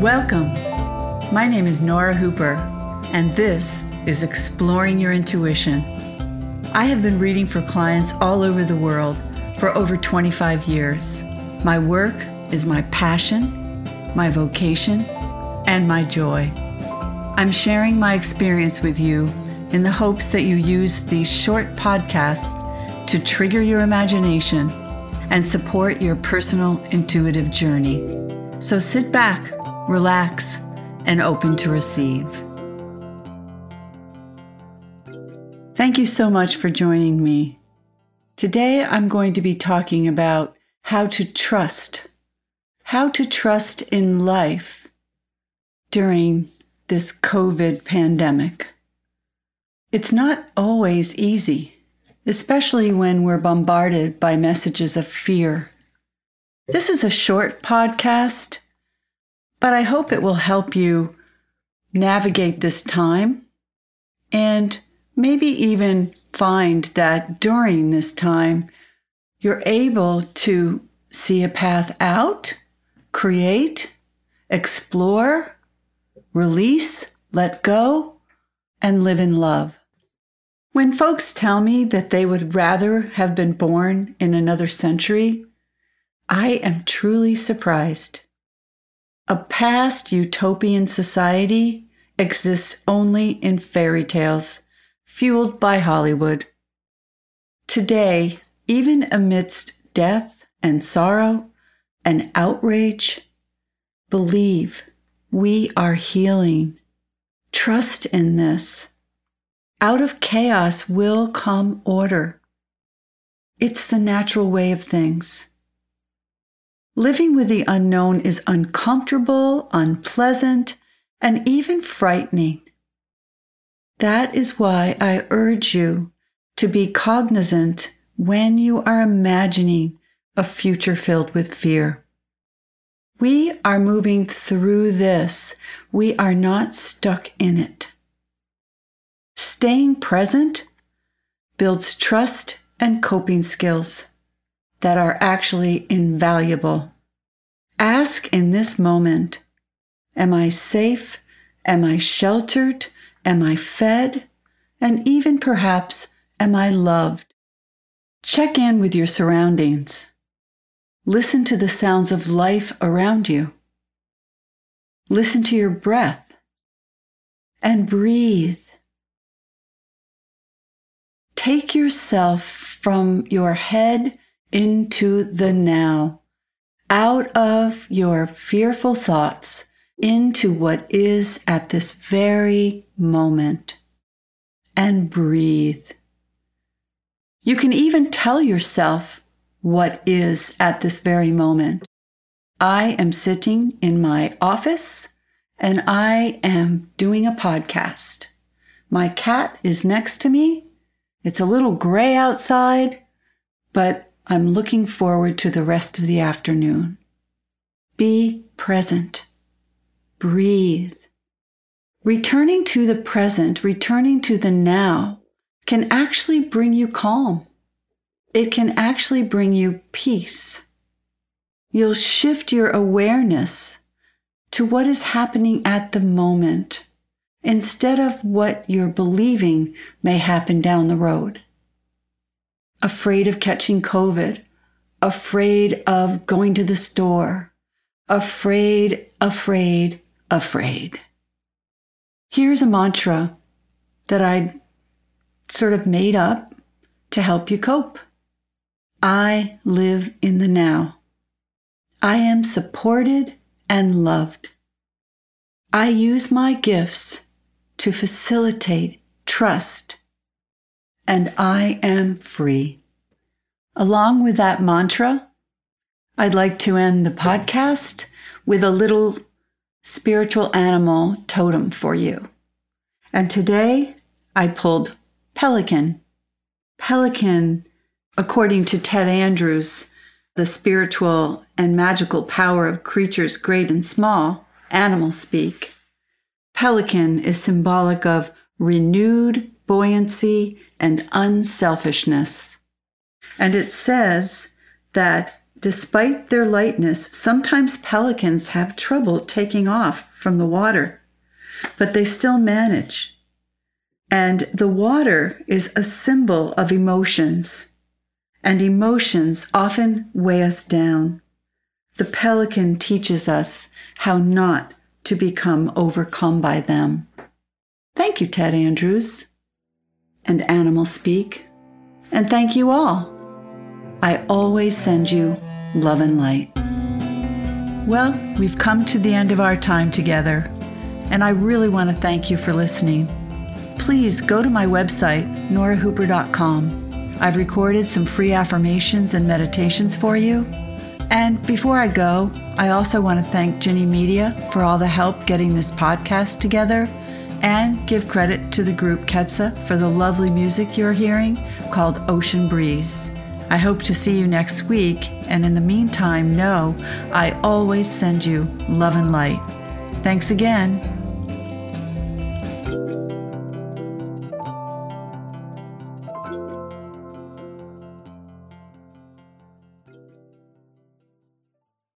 Welcome. My name is Nora Hooper, and this is Exploring Your Intuition. I have been reading for clients all over the world for over 25 years. My work is my passion, my vocation, and my joy. I'm sharing my experience with you in the hopes that you use these short podcasts to trigger your imagination and support your personal intuitive journey. So sit back, relax, and open to receive. Thank you so much for joining me. Today I'm going to be talking about how to trust, how to trust in life during this COVID pandemic. It's not always easy, especially when we're bombarded by messages of fear. This is a short podcast, but I hope it will help you navigate this time and maybe even find that during this time, you're able to see a path out, create, explore, release, let go, and live in love. When folks tell me that they would rather have been born in another century, I am truly surprised. A past utopian society exists only in fairy tales, fueled by Hollywood. Today, even amidst death and sorrow and outrage, believe we are healing. Trust in this. Out of chaos will come order. It's the natural way of things. Living with the unknown is uncomfortable, unpleasant, and even frightening. That is why I urge you to be cognizant when you are imagining a future filled with fear. We are moving through this. We are not stuck in it. Staying present builds trust and coping skills that are actually invaluable. Ask in this moment Am I safe? Am I sheltered? Am I fed? And even perhaps, am I loved? Check in with your surroundings. Listen to the sounds of life around you. Listen to your breath and breathe. Take yourself from your head into the now, out of your fearful thoughts into what is at this very moment, and breathe. You can even tell yourself what is at this very moment. I am sitting in my office and I am doing a podcast. My cat is next to me. It's a little gray outside, but I'm looking forward to the rest of the afternoon. Be present. Breathe. Returning to the present, returning to the now, can actually bring you calm it can actually bring you peace. You'll shift your awareness to what is happening at the moment instead of what you're believing may happen down the road. Afraid of catching COVID, afraid of going to the store, afraid, afraid, afraid. Here's a mantra that I sort of made up to help you cope. I live in the now. I am supported and loved. I use my gifts to facilitate trust, and I am free. Along with that mantra, I'd like to end the podcast with a little spiritual animal totem for you. And today I pulled pelican. Pelican According to Ted Andrews, the spiritual and magical power of creatures great and small, animal speak, pelican is symbolic of renewed buoyancy and unselfishness. And it says that despite their lightness, sometimes pelicans have trouble taking off from the water, but they still manage. And the water is a symbol of emotions, and emotions often weigh us down. The pelican teaches us how not to become overcome by them. Thank you, Ted Andrews and Animal Speak, and thank you all. I always send you love and light. Well, we've come to the end of our time together, and I really want to thank you for listening. Please go to my website, norahooper.com. I've recorded some free affirmations and meditations for you. And before I go, I also want to thank Ginny Media for all the help getting this podcast together and give credit to the group Ketsa for the lovely music you're hearing called Ocean Breeze. I hope to see you next week, and in the meantime, know I always send you love and light. Thanks again.